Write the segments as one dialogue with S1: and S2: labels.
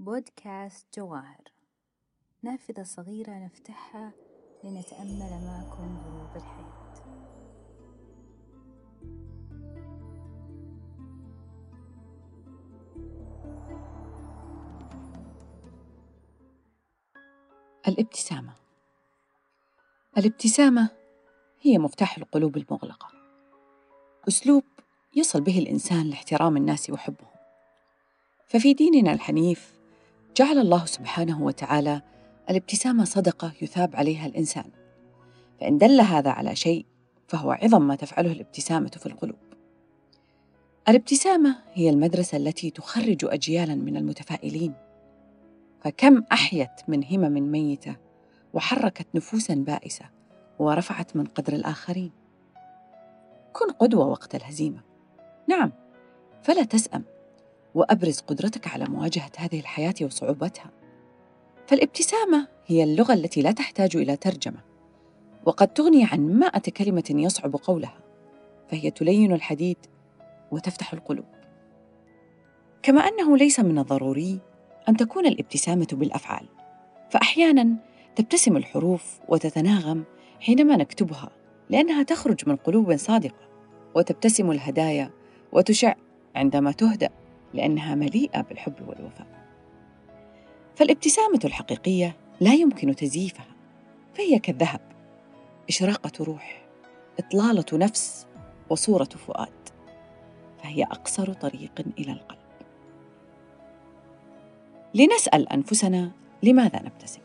S1: بودكاست جواهر. نافذة صغيرة نفتحها لنتأمل معكم غروب الحياة
S2: الابتسامة. الابتسامة هي مفتاح القلوب المغلقة. أسلوب يصل به الإنسان لاحترام الناس وحبهم. ففي ديننا الحنيف جعل الله سبحانه وتعالى الابتسامة صدقة يثاب عليها الإنسان. فإن دل هذا على شيء فهو عظم ما تفعله الابتسامة في القلوب. الابتسامة هي المدرسة التي تخرج أجيالا من المتفائلين. فكم أحيت من همم ميتة وحركت نفوسا بائسة ورفعت من قدر الآخرين. كن قدوة وقت الهزيمة. نعم فلا تسأم. وأبرز قدرتك على مواجهة هذه الحياة وصعوبتها. فالابتسامة هي اللغة التي لا تحتاج إلى ترجمة وقد تغني عن مائة كلمة يصعب قولها فهي تلين الحديد وتفتح القلوب. كما أنه ليس من الضروري أن تكون الابتسامة بالأفعال فاحيانا تبتسم الحروف وتتناغم حينما نكتبها لأنها تخرج من قلوب صادقة وتبتسم الهدايا وتشع عندما تهدأ. لأنها مليئة بالحب والوفاء. فالابتسامة الحقيقية لا يمكن تزييفها، فهي كالذهب، إشراقة روح، إطلالة نفس وصورة فؤاد، فهي أقصر طريق إلى القلب. لنسأل أنفسنا لماذا نبتسم؟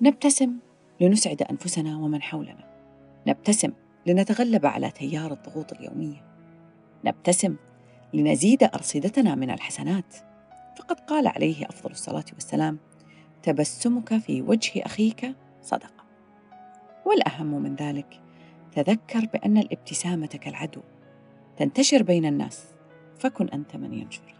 S2: نبتسم لنسعد أنفسنا ومن حولنا. نبتسم لنتغلب على تيار الضغوط اليومية. نبتسم لنزيد أرصدتنا من الحسنات. فقد قال عليه أفضل الصلاة والسلام تبسمك في وجه أخيك صدقة والأهم من ذلك تذكر بأن الابتسامة كالعدو تنتشر بين الناس فكن أنت من ينشرها